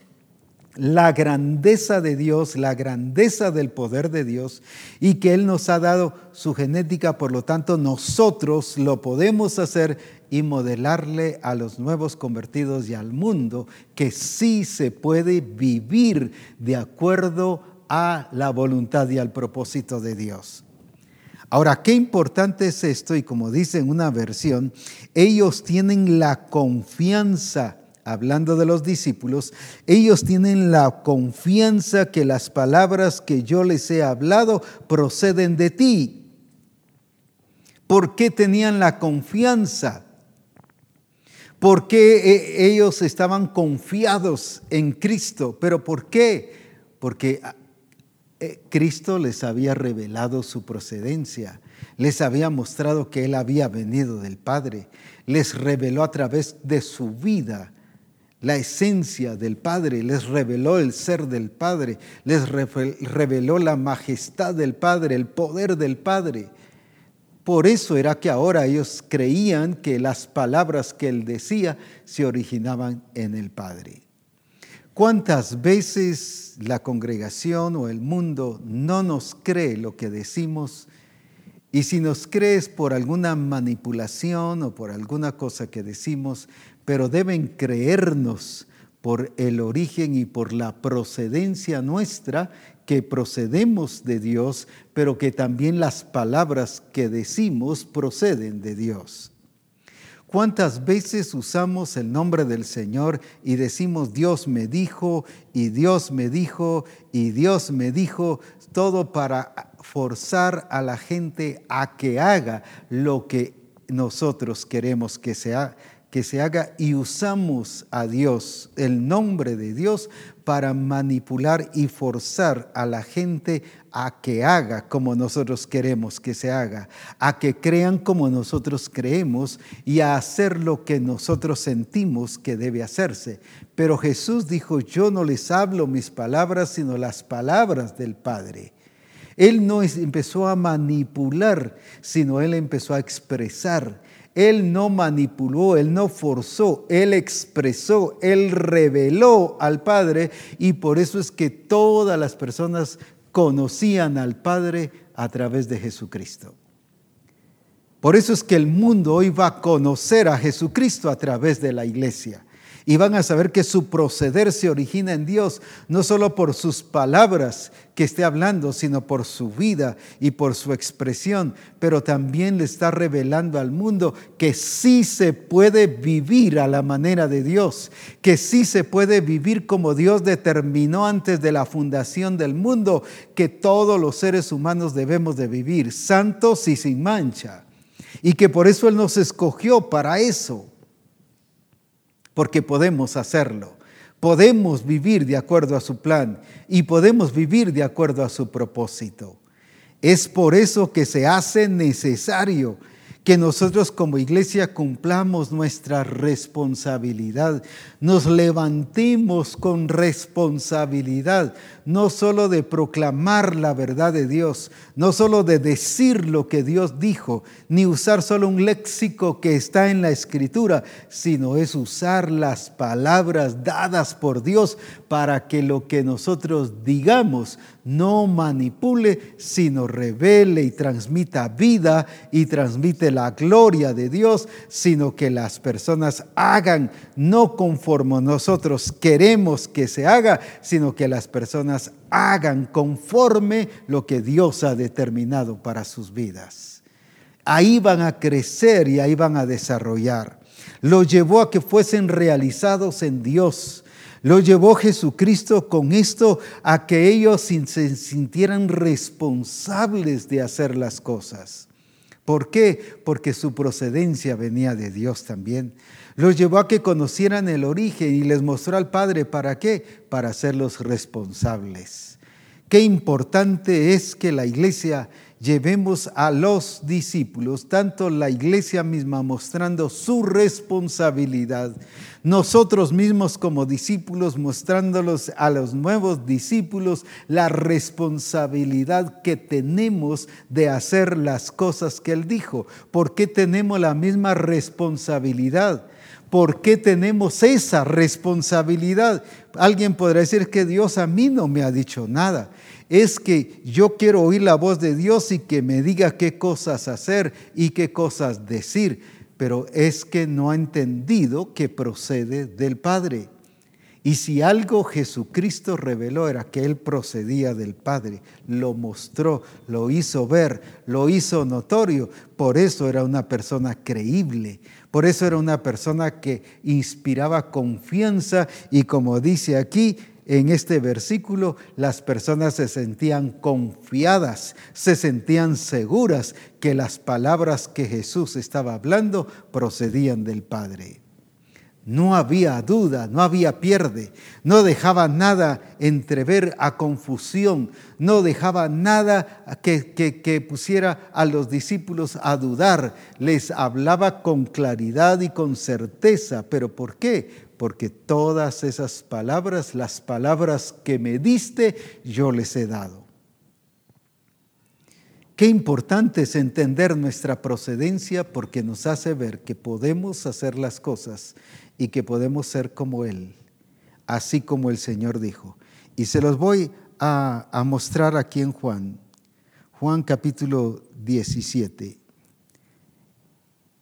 la grandeza de Dios, la grandeza del poder de Dios y que Él nos ha dado su genética, por lo tanto nosotros lo podemos hacer y modelarle a los nuevos convertidos y al mundo que sí se puede vivir de acuerdo a la voluntad y al propósito de Dios. Ahora, qué importante es esto y como dice en una versión, ellos tienen la confianza hablando de los discípulos, ellos tienen la confianza que las palabras que yo les he hablado proceden de ti. ¿Por qué tenían la confianza? ¿Por qué eh, ellos estaban confiados en Cristo? ¿Pero por qué? Porque ah, eh, Cristo les había revelado su procedencia, les había mostrado que Él había venido del Padre, les reveló a través de su vida la esencia del Padre, les reveló el ser del Padre, les reveló la majestad del Padre, el poder del Padre. Por eso era que ahora ellos creían que las palabras que Él decía se originaban en el Padre. ¿Cuántas veces la congregación o el mundo no nos cree lo que decimos? Y si nos crees por alguna manipulación o por alguna cosa que decimos, pero deben creernos por el origen y por la procedencia nuestra, que procedemos de Dios, pero que también las palabras que decimos proceden de Dios. ¿Cuántas veces usamos el nombre del Señor y decimos Dios me dijo y Dios me dijo y Dios me dijo, todo para forzar a la gente a que haga lo que nosotros queremos que sea que se haga. Y usamos a Dios, el nombre de Dios, para manipular y forzar a la gente a que haga como nosotros queremos que se haga, a que crean como nosotros creemos y a hacer lo que nosotros sentimos que debe hacerse. Pero Jesús dijo, yo no les hablo mis palabras, sino las palabras del Padre. Él no empezó a manipular, sino él empezó a expresar él no manipuló, Él no forzó, Él expresó, Él reveló al Padre y por eso es que todas las personas conocían al Padre a través de Jesucristo. Por eso es que el mundo hoy va a conocer a Jesucristo a través de la iglesia y van a saber que su proceder se origina en Dios, no solo por sus palabras que esté hablando, sino por su vida y por su expresión, pero también le está revelando al mundo que sí se puede vivir a la manera de Dios, que sí se puede vivir como Dios determinó antes de la fundación del mundo, que todos los seres humanos debemos de vivir, santos y sin mancha, y que por eso Él nos escogió para eso porque podemos hacerlo. Podemos vivir de acuerdo a su plan y podemos vivir de acuerdo a su propósito. Es por eso que se hace necesario que nosotros como iglesia cumplamos nuestra responsabilidad, nos levantemos con responsabilidad, no solo de proclamar la verdad de Dios, no solo de decir lo que Dios dijo, ni usar solo un léxico que está en la escritura, sino es usar las palabras dadas por Dios para que lo que nosotros digamos no manipule, sino revele y transmita vida y transmite la gloria de Dios, sino que las personas hagan no conforme nosotros queremos que se haga, sino que las personas hagan conforme lo que Dios ha determinado para sus vidas. Ahí van a crecer y ahí van a desarrollar. Lo llevó a que fuesen realizados en Dios lo llevó Jesucristo con esto a que ellos se sintieran responsables de hacer las cosas. ¿Por qué? Porque su procedencia venía de Dios también. Los llevó a que conocieran el origen y les mostró al Padre para qué? Para hacerlos responsables. Qué importante es que la iglesia llevemos a los discípulos, tanto la iglesia misma mostrando su responsabilidad, nosotros mismos como discípulos mostrándolos a los nuevos discípulos la responsabilidad que tenemos de hacer las cosas que Él dijo. ¿Por qué tenemos la misma responsabilidad? ¿Por qué tenemos esa responsabilidad? Alguien podrá decir que Dios a mí no me ha dicho nada. Es que yo quiero oír la voz de Dios y que me diga qué cosas hacer y qué cosas decir. Pero es que no ha entendido que procede del Padre. Y si algo Jesucristo reveló era que Él procedía del Padre, lo mostró, lo hizo ver, lo hizo notorio. Por eso era una persona creíble, por eso era una persona que inspiraba confianza y como dice aquí en este versículo, las personas se sentían confiadas, se sentían seguras que las palabras que Jesús estaba hablando procedían del Padre. No había duda, no había pierde, no dejaba nada entrever a confusión, no dejaba nada que, que, pusiera a los discípulos a dudar, les hablaba con claridad y con certeza. ¿Pero por qué? Porque todas esas palabras, las palabras que me diste, yo les he dado. Qué importante es entender nuestra procedencia porque nos hace ver que podemos hacer las cosas y que podemos ser como Él, así como el Señor dijo. Y se los voy a, mostrar aquí en Juan, Juan capítulo 17.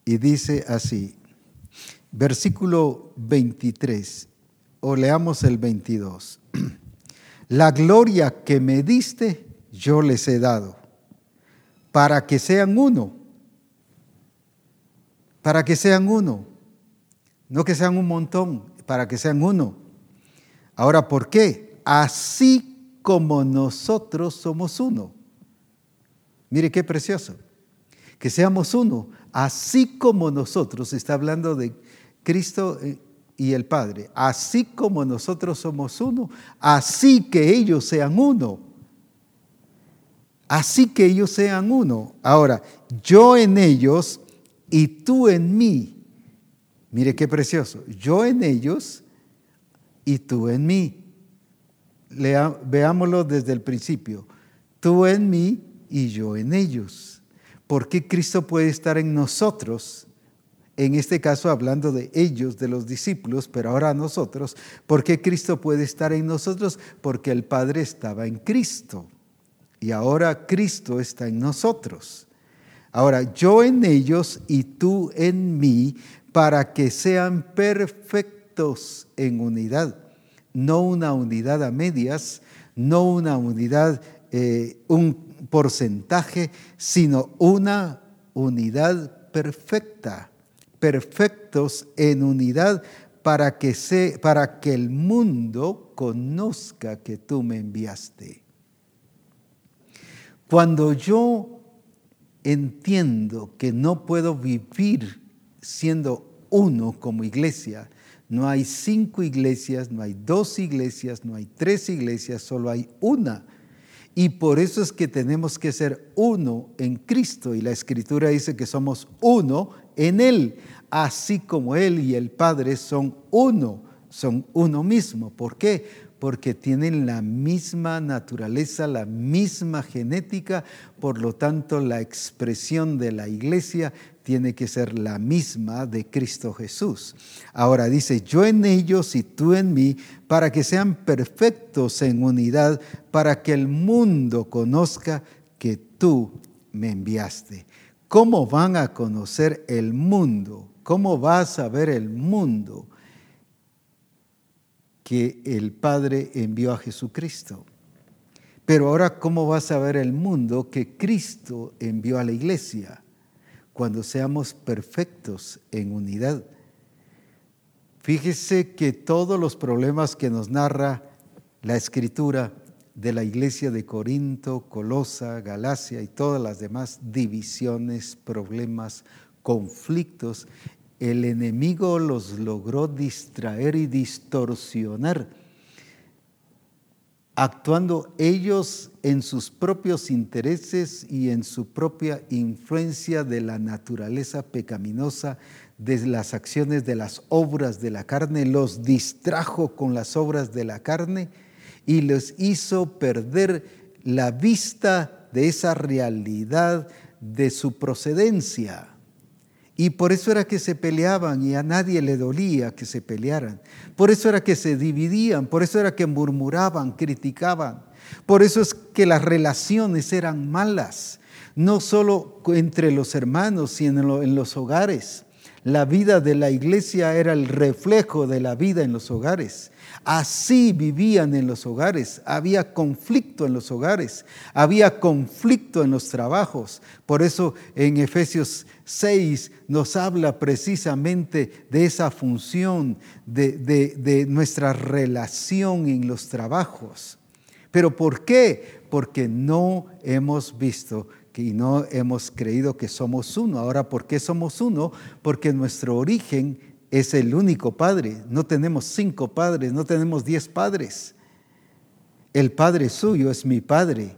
Y dice así, versículo 23, o leamos el 22. La gloria que me diste, yo les he dado, para que sean uno, para que sean uno no que sean un montón, para que sean uno. Ahora, ¿por qué? Así como nosotros somos uno. Mire qué precioso. Que seamos uno, así como nosotros, está hablando de Cristo eh, y el Padre, así como nosotros somos uno, así que ellos sean uno. Así que ellos sean uno. Ahora, yo en ellos y tú en mí Mire qué precioso. Yo en ellos y tú en mí. veámoslo desde el principio. Tú en mí y yo en ellos. ¿Por qué Cristo puede estar en nosotros? En este caso hablando de ellos, de los discípulos, pero ahora nosotros. ¿Por qué Cristo puede estar en nosotros? Porque el Padre estaba en Cristo. Y ahora Cristo está en nosotros. Ahora, yo en ellos y tú en mí, para que sean perfectos en unidad, no una unidad a medias, no una unidad, eh, un porcentaje, sino una unidad perfecta, perfectos en unidad para que, se, para que el mundo conozca que tú me enviaste. Cuando yo entiendo que no puedo vivir siendo uno como iglesia. No hay cinco iglesias, no hay dos iglesias, no hay tres iglesias, solo hay una. Y por eso es que tenemos que ser uno en Cristo. Y la escritura dice que somos uno en Él, así como Él y el Padre son uno, son uno mismo. ¿Por qué? porque tienen la misma naturaleza, la misma genética, por lo tanto la expresión de la iglesia tiene que ser la misma de Cristo Jesús. Ahora dice, yo en ellos y tú en mí, para que sean perfectos en unidad, para que el mundo conozca que tú me enviaste. ¿Cómo van a conocer el mundo? ¿Cómo vas a ver el mundo que el Padre envió a Jesucristo? Pero ahora, ¿cómo vas a ver el mundo que Cristo envió a la iglesia? Cuando seamos perfectos en unidad. Fíjese que todos los problemas que nos narra la escritura de la iglesia de Corinto, Colosa, Galacia y todas las demás divisiones, problemas, conflictos, el enemigo los logró distraer y distorsionar actuando ellos en sus propios intereses y en su propia influencia de la naturaleza pecaminosa, de las acciones de las obras de la carne, los distrajo con las obras de la carne y les hizo perder la vista de esa realidad de su procedencia. Y por eso era que se peleaban y a nadie le dolía que se pelearan. Por eso era que se dividían, por eso era que murmuraban, criticaban. Por eso es que las relaciones eran malas, no solo entre los hermanos, sino en los hogares. La vida de la iglesia era el reflejo de la vida en los hogares. Así vivían en los hogares. Había conflicto en los hogares. Había conflicto en los trabajos. Por eso en Efesios 6 nos habla precisamente de esa función de, nuestra relación en los trabajos. ¿Pero por qué? Porque no hemos visto y no hemos creído que somos uno. Ahora, ¿por qué somos uno? Porque nuestro origen es el único Padre. No tenemos cinco padres, no tenemos diez padres. El Padre suyo es mi Padre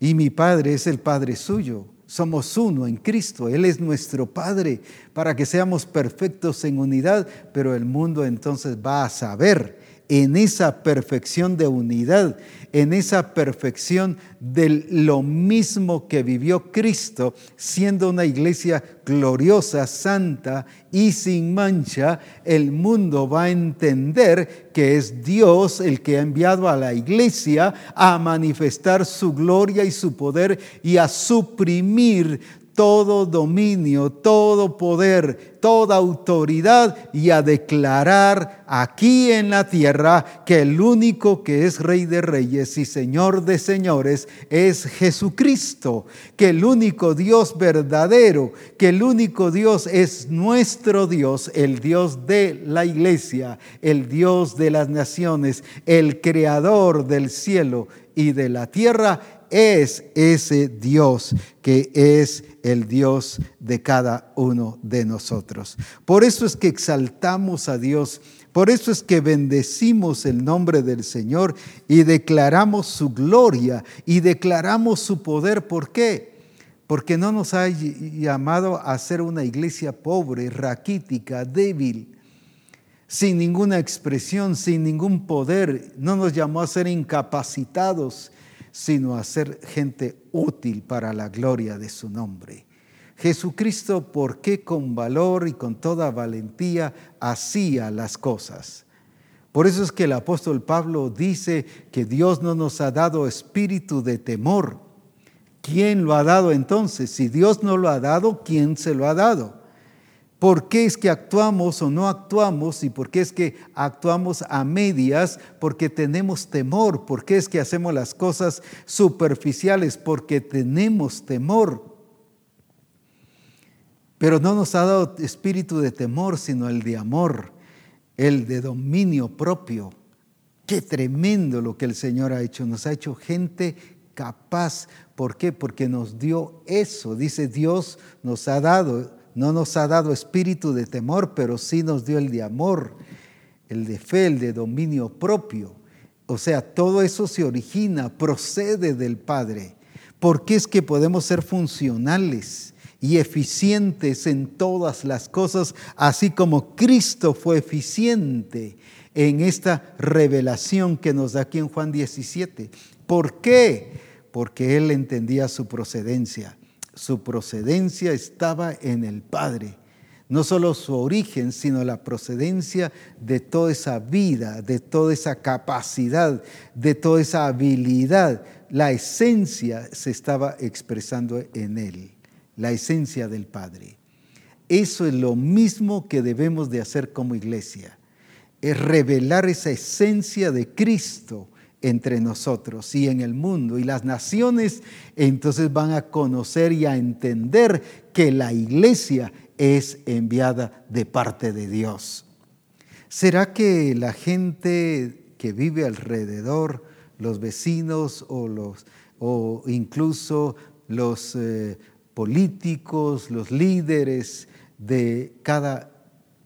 y mi Padre es el Padre suyo. Somos uno en Cristo. Él es nuestro Padre para que seamos perfectos en unidad, pero el mundo entonces va a saber en esa perfección de unidad, en esa perfección de lo mismo que vivió Cristo, siendo una iglesia gloriosa, santa y sin mancha, el mundo va a entender que es Dios el que ha enviado a la iglesia a manifestar su gloria y su poder y a suprimir todo dominio, todo poder, toda autoridad y a declarar aquí en la tierra que el único que es Rey de Reyes y Señor de Señores es Jesucristo, que el único Dios verdadero, que el único Dios es nuestro Dios, el Dios de la iglesia, el Dios de las naciones, el creador del cielo y de la tierra es ese Dios que es el Dios de cada uno de nosotros. Por eso es que exaltamos a Dios, por eso es que bendecimos el nombre del Señor y declaramos su gloria y declaramos su poder. ¿Por qué? Porque no nos ha llamado a ser una iglesia pobre, raquítica, débil, sin ninguna expresión, sin ningún poder. No nos llamó a ser incapacitados, sino a ser gente útil para la gloria de su nombre. Jesucristo, ¿por qué con valor y con toda valentía hacía las cosas? Por eso es que el apóstol Pablo dice que Dios no nos ha dado espíritu de temor. ¿Quién lo ha dado entonces? Si Dios no lo ha dado, ¿quién se lo ha dado? ¿Por qué es que actuamos o no actuamos? ¿Y por qué es que actuamos a medias? Porque tenemos temor. ¿Por qué es que hacemos las cosas superficiales? Porque tenemos temor. Pero no nos ha dado espíritu de temor, sino el de amor, el de dominio propio. Qué tremendo lo que el Señor ha hecho. Nos ha hecho gente capaz. ¿Por qué? Porque nos dio eso. Dice Dios nos ha dado no nos ha dado espíritu de temor, pero sí nos dio el de amor, el de fe, el de dominio propio. O sea, todo eso se origina, procede del Padre. ¿Por qué es que podemos ser funcionales y eficientes en todas las cosas, así como Cristo fue eficiente en esta revelación que nos da aquí en Juan 17? ¿Por qué? Porque Él entendía su procedencia su procedencia estaba en el Padre. No solo su origen, sino la procedencia de toda esa vida, de toda esa capacidad, de toda esa habilidad. La esencia se estaba expresando en él, la esencia del Padre. Eso es lo mismo que debemos de hacer como iglesia, es revelar esa esencia de Cristo entre nosotros y en el mundo. Y las naciones entonces van a conocer y a entender que la iglesia es enviada de parte de Dios. ¿Será que la gente que vive alrededor, los vecinos o, los, o incluso los eh, políticos, los líderes de cada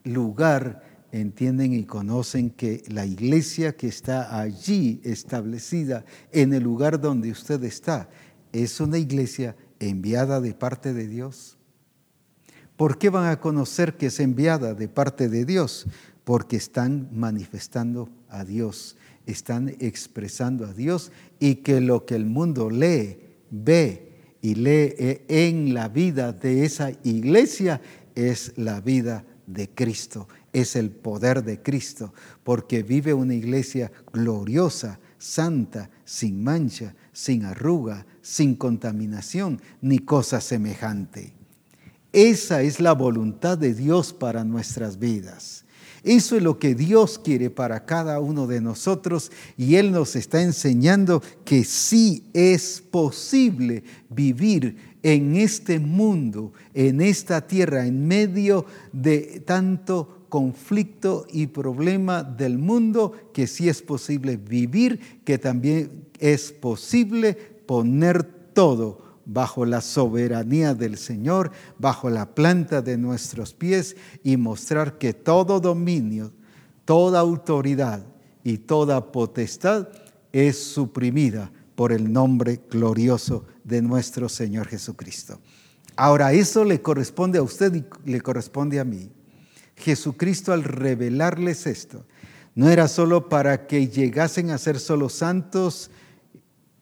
lugar, entienden y conocen que la iglesia que está allí establecida en el lugar donde usted está es una iglesia enviada de parte de Dios. ¿Por qué van a conocer que es enviada de parte de Dios? Porque están manifestando a Dios, están expresando a Dios y que lo que el mundo lee, ve y lee en la vida de esa iglesia es la vida de Cristo, es el poder de Cristo, porque vive una iglesia gloriosa, santa, sin mancha, sin arruga, sin contaminación, ni cosa semejante. Esa es la voluntad de Dios para nuestras vidas. Eso es lo que Dios quiere para cada uno de nosotros y Él nos está enseñando que sí es posible vivir en este mundo, en esta tierra, en medio de tanto conflicto y problema del mundo, que sí es posible vivir, que también es posible poner todo bajo la soberanía del Señor, bajo la planta de nuestros pies y mostrar que todo dominio, toda autoridad y toda potestad es suprimida por el nombre glorioso de nuestro Señor Jesucristo. Ahora, eso le corresponde a usted y le corresponde a mí. Jesucristo al revelarles esto, no era solo para que llegasen a ser solo santos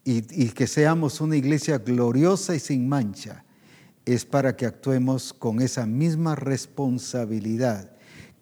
y, que seamos una iglesia gloriosa y sin mancha, es para que actuemos con esa misma responsabilidad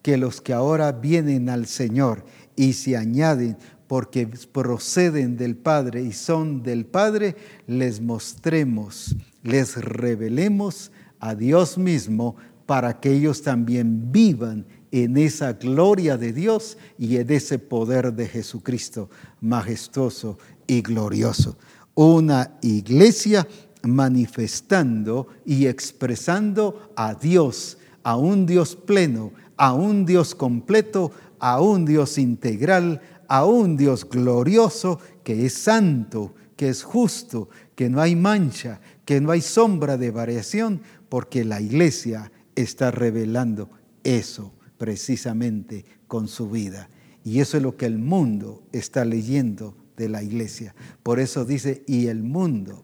que los que ahora vienen al Señor y se añaden porque proceden del Padre y son del Padre, les mostremos, les revelemos a Dios mismo para que ellos también vivan en esa gloria de Dios y en ese poder de Jesucristo majestuoso y glorioso. Una iglesia manifestando y expresando a Dios, a un Dios pleno, a un Dios completo, a un Dios integral, a un Dios glorioso que es santo, que es justo, que no hay mancha, que no hay sombra de variación, porque la iglesia está revelando eso precisamente con su vida. Y eso es lo que el mundo está leyendo de la iglesia. Por eso dice, y el mundo,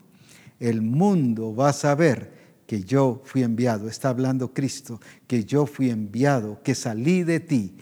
el mundo va a saber que yo fui enviado, está hablando Cristo, que yo fui enviado, que salí de ti.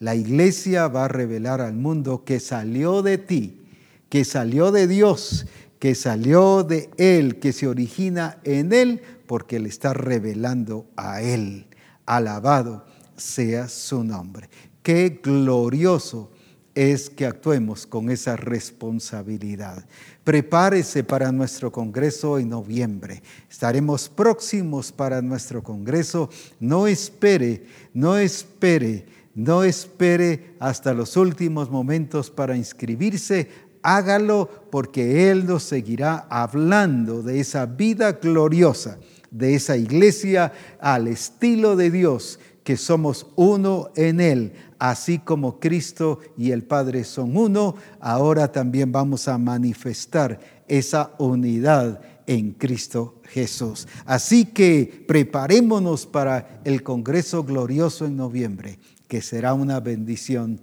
La iglesia va a revelar al mundo que salió de ti, que salió de Dios, que salió de Él, que se origina en Él, porque le está revelando a Él. Alabado sea su nombre. Qué glorioso es que actuemos con esa responsabilidad. Prepárese para nuestro Congreso en noviembre. Estaremos próximos para nuestro Congreso. No espere, no espere, no espere hasta los últimos momentos para inscribirse. Hágalo porque Él nos seguirá hablando de esa vida gloriosa, de esa iglesia al estilo de Dios que somos uno en Él, así como Cristo y el Padre son uno, ahora también vamos a manifestar esa unidad en Cristo Jesús. Así que preparémonos para el Congreso Glorioso en noviembre, que será una bendición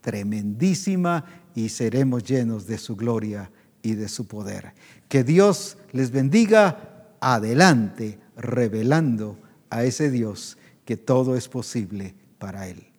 tremendísima y seremos llenos de su gloria y de su poder. Que Dios les bendiga adelante, revelando a ese Dios que todo es posible para Él.